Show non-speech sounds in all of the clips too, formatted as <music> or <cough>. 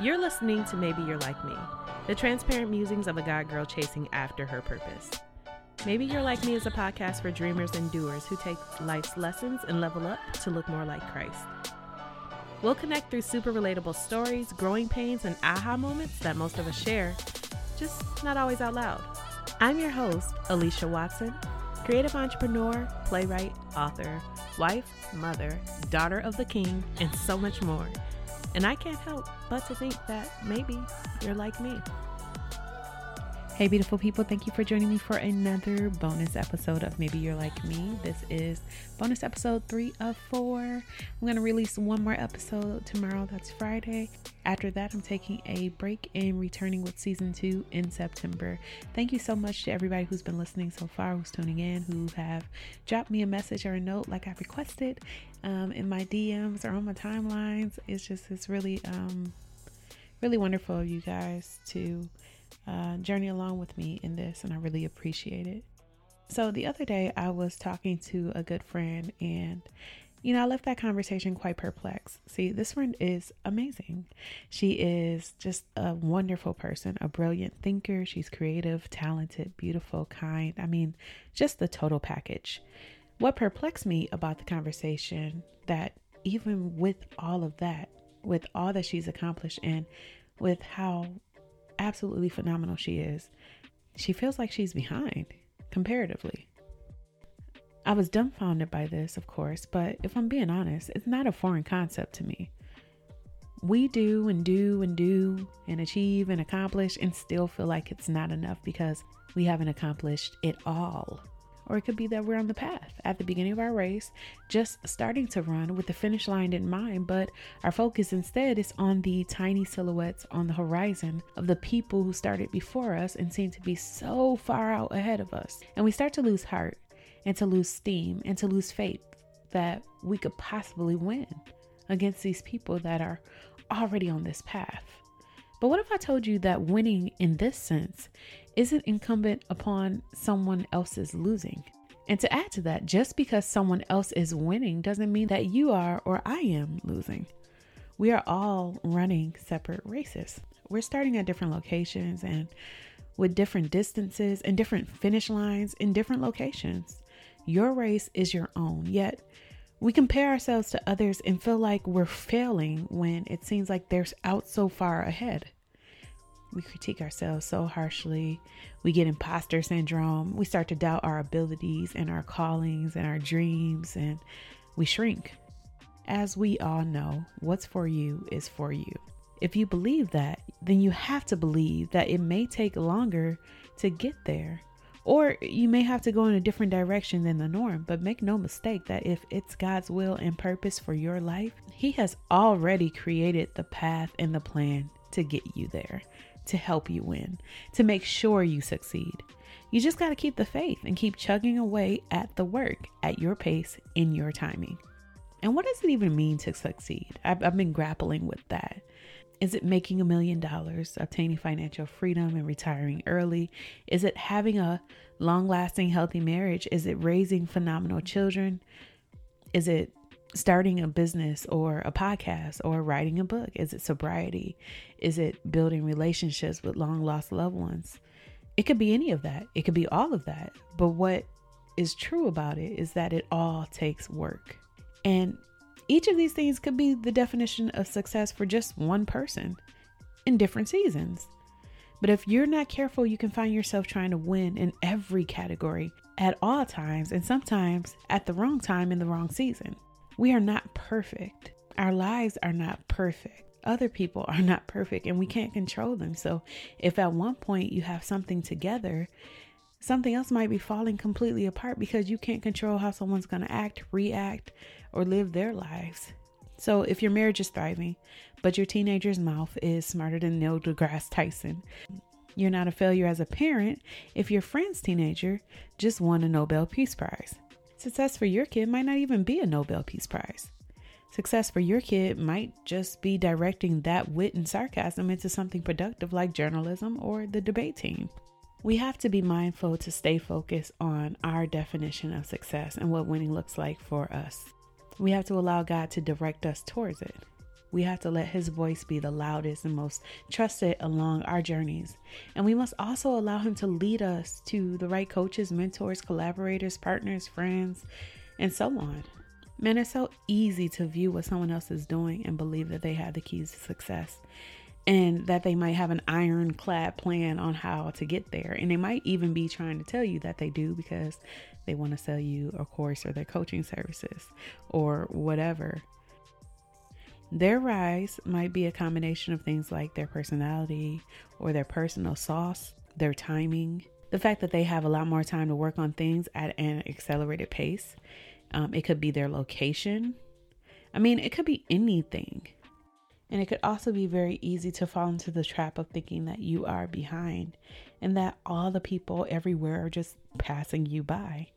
You're listening to Maybe You're Like Me, the transparent musings of a God girl chasing after her purpose. Maybe You're Like Me is a podcast for dreamers and doers who take life's lessons and level up to look more like Christ. We'll connect through super relatable stories, growing pains, and aha moments that most of us share, just not always out loud. I'm your host, Alicia Watson, creative entrepreneur, playwright, author, wife, mother, daughter of the king, and so much more. And I can't help but to think that maybe you're like me. Hey, beautiful people, thank you for joining me for another bonus episode of Maybe You're Like Me. This is bonus episode three of four. I'm going to release one more episode tomorrow. That's Friday. After that, I'm taking a break and returning with season two in September. Thank you so much to everybody who's been listening so far, who's tuning in, who have dropped me a message or a note like I requested um, in my DMs or on my timelines. It's just, it's really, um, really wonderful of you guys to uh, journey along with me in this, and I really appreciate it. So, the other day, I was talking to a good friend, and you know, I left that conversation quite perplexed. See, this friend is amazing. She is just a wonderful person, a brilliant thinker. She's creative, talented, beautiful, kind. I mean, just the total package. What perplexed me about the conversation that even with all of that, with all that she's accomplished and with how absolutely phenomenal she is, she feels like she's behind comparatively. I was dumbfounded by this, of course, but if I'm being honest, it's not a foreign concept to me. We do and do and do and achieve and accomplish and still feel like it's not enough because we haven't accomplished it all. Or it could be that we're on the path at the beginning of our race, just starting to run with the finish line in mind, but our focus instead is on the tiny silhouettes on the horizon of the people who started before us and seem to be so far out ahead of us. And we start to lose heart and to lose steam and to lose faith that we could possibly win against these people that are already on this path. But what if I told you that winning in this sense isn't incumbent upon someone else's losing? And to add to that, just because someone else is winning doesn't mean that you are or I am losing. We are all running separate races. We're starting at different locations and with different distances and different finish lines in different locations. Your race is your own, yet we compare ourselves to others and feel like we're failing when it seems like they're out so far ahead. We critique ourselves so harshly. We get imposter syndrome. We start to doubt our abilities and our callings and our dreams, and we shrink. As we all know, what's for you is for you. If you believe that, then you have to believe that it may take longer to get there. Or you may have to go in a different direction than the norm, but make no mistake that if it's God's will and purpose for your life, He has already created the path and the plan to get you there to help you win, to make sure you succeed. You just got to keep the faith and keep chugging away at the work at your pace in your timing. And what does it even mean to succeed? I've, I've been grappling with that. Is it making a million dollars, obtaining financial freedom, and retiring early? Is it having a long lasting, healthy marriage? Is it raising phenomenal children? Is it starting a business or a podcast or writing a book? Is it sobriety? Is it building relationships with long lost loved ones? It could be any of that. It could be all of that. But what is true about it is that it all takes work. And each of these things could be the definition of success for just one person in different seasons. But if you're not careful, you can find yourself trying to win in every category at all times, and sometimes at the wrong time in the wrong season. We are not perfect. Our lives are not perfect. Other people <laughs> are not perfect and we can't control them. So, if at one point you have something together, something else might be falling completely apart because you can't control how someone's going to act, react, or live their lives. So, if your marriage is thriving, but your teenager's mouth is smarter than Neil deGrasse Tyson, you're not a failure as a parent if your friend's teenager just won a Nobel Peace Prize. Success for your kid might not even be a Nobel Peace Prize. Success for your kid might just be directing that wit and sarcasm into something productive like journalism or the debate team. We have to be mindful to stay focused on our definition of success and what winning looks like for us. We have to allow God to direct us towards it. We have to let His voice be the loudest and most trusted along our journeys. And we must also allow Him to lead us to the right coaches, mentors, collaborators, partners, friends, and so on. Man, it's so easy to view what someone else is doing and believe that they have the keys to success and that they might have an ironclad plan on how to get there. And they might even be trying to tell you that they do because they want to sell you a course or their coaching services or whatever. Their rise might be a combination of things like their personality or their personal sauce, their timing, the fact that they have a lot more time to work on things at an accelerated pace. Um, it could be their location. I mean, it could be anything. And it could also be very easy to fall into the trap of thinking that you are behind and that all the people everywhere are just passing you by.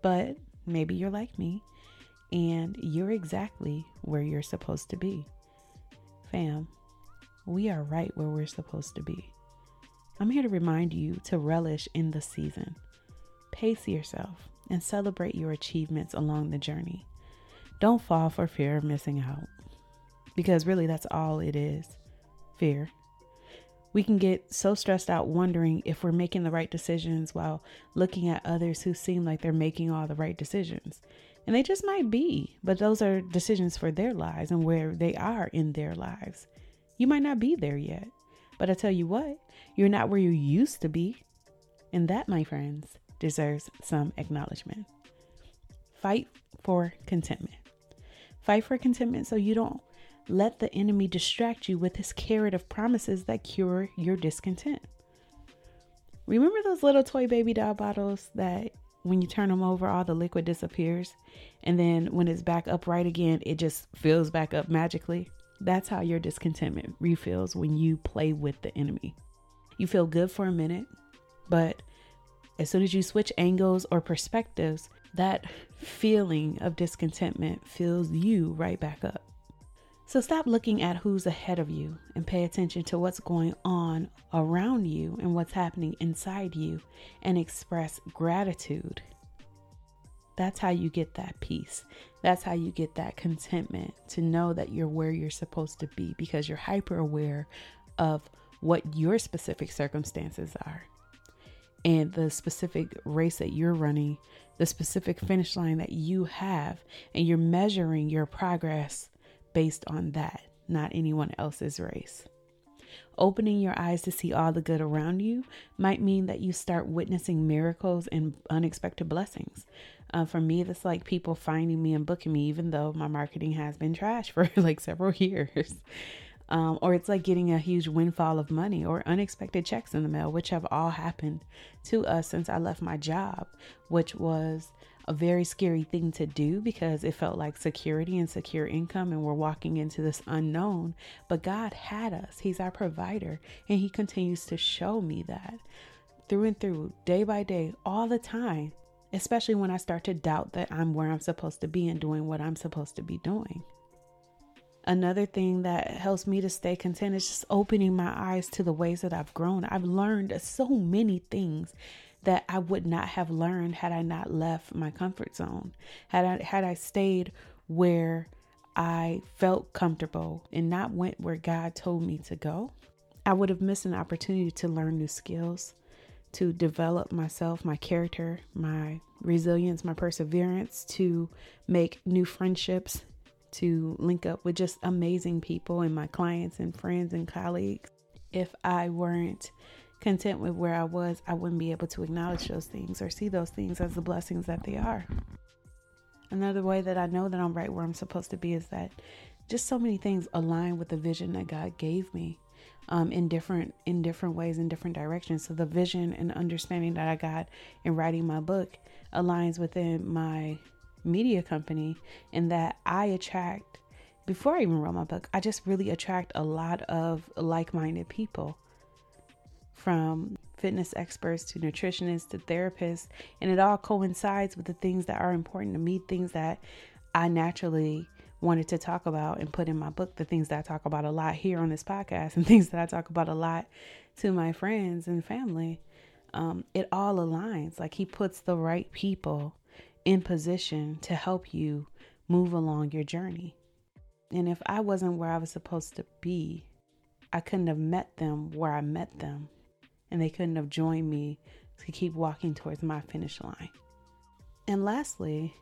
But maybe you're like me and you're exactly where you're supposed to be. Fam, we are right where we're supposed to be. I'm here to remind you to relish in the season. Pace yourself and celebrate your achievements along the journey. Don't fall for fear of missing out because really that's all it is fear. We can get so stressed out wondering if we're making the right decisions while looking at others who seem like they're making all the right decisions. And they just might be, but those are decisions for their lives and where they are in their lives. You might not be there yet, but I tell you what, you're not where you used to be. And that, my friends, deserves some acknowledgement. Fight for contentment. Fight for contentment so you don't let the enemy distract you with his carrot of promises that cure your discontent. Remember those little toy baby doll bottles that when you turn them over, all the liquid disappears. And then when it's back upright again, it just fills back up magically. That's how your discontentment refills when you play with the enemy. You feel good for a minute, but as soon as you switch angles or perspectives, that feeling of discontentment fills you right back up. So stop looking at who's ahead of you and pay attention to what's going on around you and what's happening inside you and express gratitude. That's how you get that peace. That's how you get that contentment to know that you're where you're supposed to be because you're hyper aware of what your specific circumstances are and the specific race that you're running, the specific finish line that you have, and you're measuring your progress based on that, not anyone else's race. Opening your eyes to see all the good around you might mean that you start witnessing miracles and unexpected blessings. Uh, for me, that's like people finding me and booking me, even though my marketing has been trash <laughs> for like several years. Um, or it's like getting a huge windfall of money or unexpected checks in the mail, which have all happened to us since I left my job, which was a very scary thing to do because it felt like security and secure income, and we're walking into this unknown. But God had us, He's our provider, and He continues to show me that through and through, day by day, all the time, especially when I start to doubt that I'm where I'm supposed to be and doing what I'm supposed to be doing. Another thing that helps me to stay content is just opening my eyes to the ways that I've grown. I've learned so many things that I would not have learned had I not left my comfort zone. Had I had I stayed where I felt comfortable and not went where God told me to go, I would have missed an opportunity to learn new skills, to develop myself, my character, my resilience, my perseverance, to make new friendships, to link up with just amazing people and my clients and friends and colleagues. If I weren't content with where I was, I wouldn't be able to acknowledge those things or see those things as the blessings that they are. Another way that I know that I'm right where I'm supposed to be is that just so many things align with the vision that God gave me um, in different in different ways in different directions. So the vision and understanding that I got in writing my book aligns within my media company, and that I attract. Before I even wrote my book, I just really attract a lot of like-minded people from fitness experts to nutritionists to therapists, and it all coincides with the things that are important to me, things that I naturally wanted to talk about and put in my book, the things that I talk about a lot here on this podcast, and <laughs> things that I talk about a lot to my friends and family. Um, it all aligns. Like he puts the right people in position to help you move along your journey. And if I wasn't where I was supposed to be, I couldn't have met them where I met them. And they couldn't have joined me to keep walking towards my finish line. And lastly,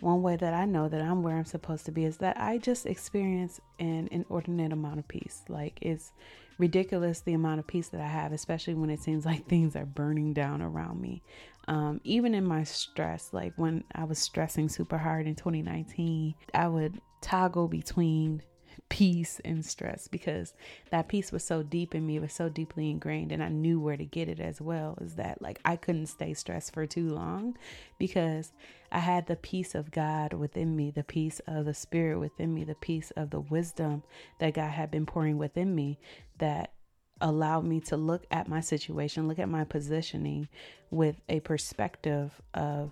one way that I know that I'm where I'm supposed to be is that I just experience an inordinate amount of peace. Like it's ridiculous the amount of peace that I have, especially when it seems <laughs> like things are burning down around me. Um, even in my stress, like when I was stressing super hard in 2019, I would toggle between peace and stress because that peace was so deep in me, it was so deeply ingrained, and I knew where to get it as well. Is that like I couldn't stay stressed for too long because I had the peace of God within me, the peace of the Spirit within me, the peace of the wisdom that God had been pouring within me that allowed me to look at my situation, look at my positioning with a perspective of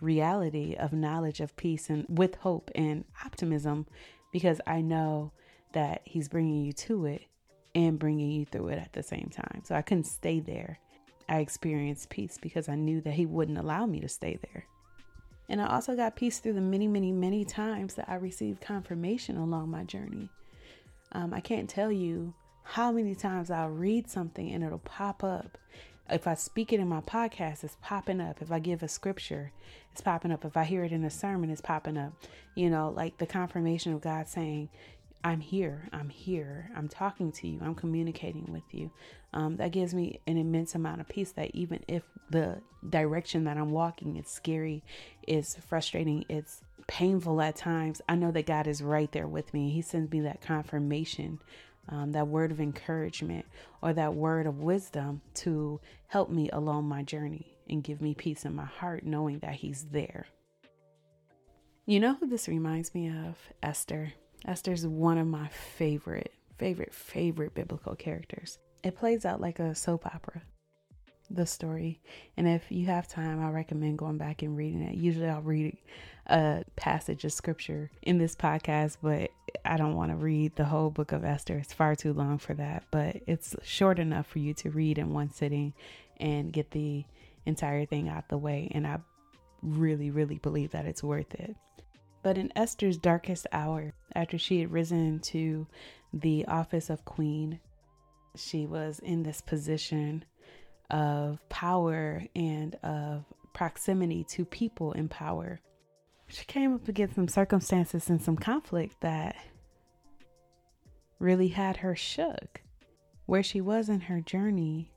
reality, of knowledge, of peace, and with hope and optimism because I know that He's bringing you to it and bringing you through it at the same time. So I couldn't stay there. I experienced peace because I knew that He wouldn't allow me to stay there. And I also got peace through the many, many, many times that I received confirmation along my journey. Um, I can't tell you how many times I'll read something and it'll pop up. If I speak it in my podcast, it's popping up. If I give a scripture, it's popping up. If I hear it in a sermon, it's popping up. You know, like the confirmation of God saying, I'm here, I'm here, I'm talking to you, I'm communicating with you. Um, that gives me an immense amount of peace that even if the direction that I'm walking is scary, is frustrating, it's painful at times, I know that God is right there with me. He sends me that confirmation um, that word of encouragement or that word of wisdom to help me along my journey and give me peace in my heart, knowing that He's there. You know who this reminds me of? Esther. Esther's one of my favorite, favorite, favorite biblical characters. It plays out like a soap opera the story. And if you have time, I recommend going back and reading it. Usually I'll read a passage of scripture in this podcast, but I don't want to read the whole book of Esther. It's far too long for that, but it's short enough for you to read in one sitting and get the entire thing out the way. And I really, really believe that it's worth it. But in Esther's darkest hour, after she had risen to the office of queen, she was in this position of power and of proximity to people in power. She came up against some circumstances and some conflict that really had her shook. Where she was in her journey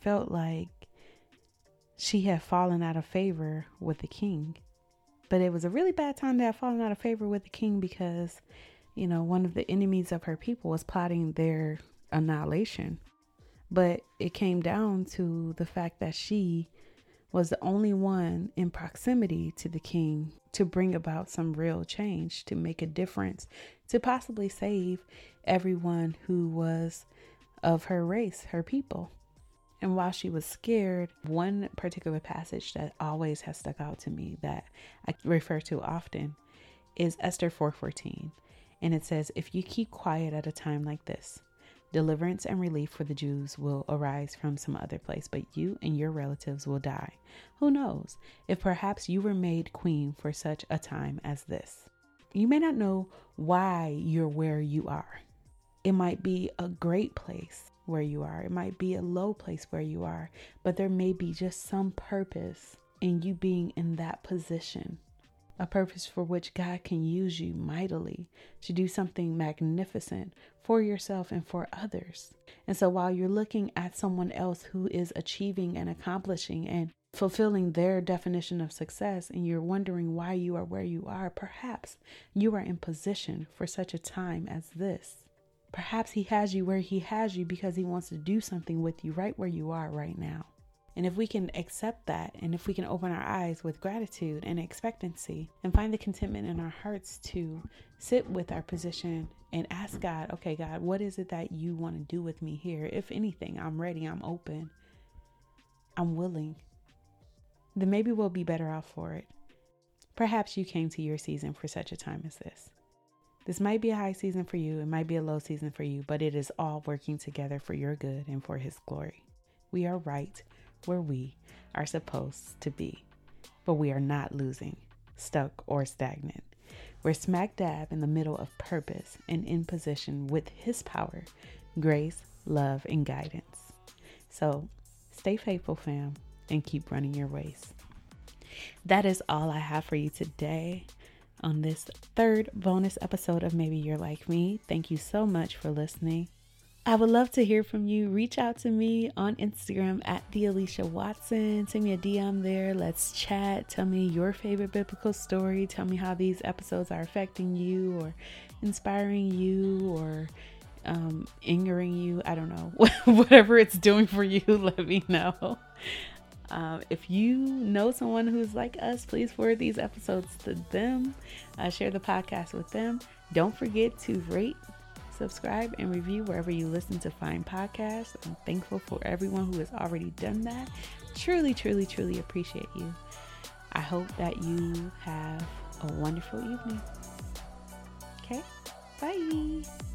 felt like she had fallen out of favor with the king. But it was a really bad time to have fallen out of favor with the king because, you know, one of the enemies of her people was plotting their annihilation. But it came down to the fact that she was the only one in proximity to the king to bring about some real change, to make a difference, to possibly save everyone who was of her race, her people. And while she was scared, one particular passage that always has stuck out to me that I refer to often is Esther 4:14. And it says, "If you keep quiet at a time like this, Deliverance and relief for the Jews will arise from some other place, but you and your relatives will die. Who knows if perhaps you were made queen for such a time as this? You may not know why you're where you are. It might be a great place where you are, it might be a low place where you are, but there may be just some purpose in you being in that position a purpose for which God can use you mightily to do something magnificent for yourself and for others. And so while you're looking at someone else who is achieving and accomplishing and fulfilling their definition of success and you're wondering why you are where you are, perhaps you are in position for such a time as this. Perhaps He has you where He has you because He wants to do something with you right where you are right now. And if we can accept that, and if we can open our eyes with gratitude and expectancy and find the contentment in our hearts to sit with our position and ask God, okay, God, what is it that you want to do with me here? If anything, I'm ready, I'm open, I'm willing, then maybe we'll be better off for it. Perhaps you came to your season for such a time as this. This might be a high season for you, it might be a low season for you, but it is all working together for your good and for His glory. We are right where we are supposed to be, but we are not losing, stuck, or stagnant. We're smack dab in the middle of purpose and in position with His power, grace, love, and guidance. So stay faithful, fam, and keep running your race. That is all I have for you today on this third bonus episode of Maybe You're Like Me. Thank you so much for listening. I would love to hear from you. Reach out to me on Instagram at the Alicia Watson. Send me a DM there. Let's chat. Tell me your favorite biblical story. Tell me how these episodes are affecting you or inspiring you or um, angering you. I don't know. <laughs> Whatever it's doing for you, <laughs> let me know. Um, if you know someone who's like us, please forward these episodes to them. Uh, share the podcast with them. Don't forget to rate, subscribe, and review wherever you listen to find podcasts. I'm thankful for everyone who has already done that. Truly, truly, truly appreciate you. I hope that you have a wonderful evening. Okay, bye.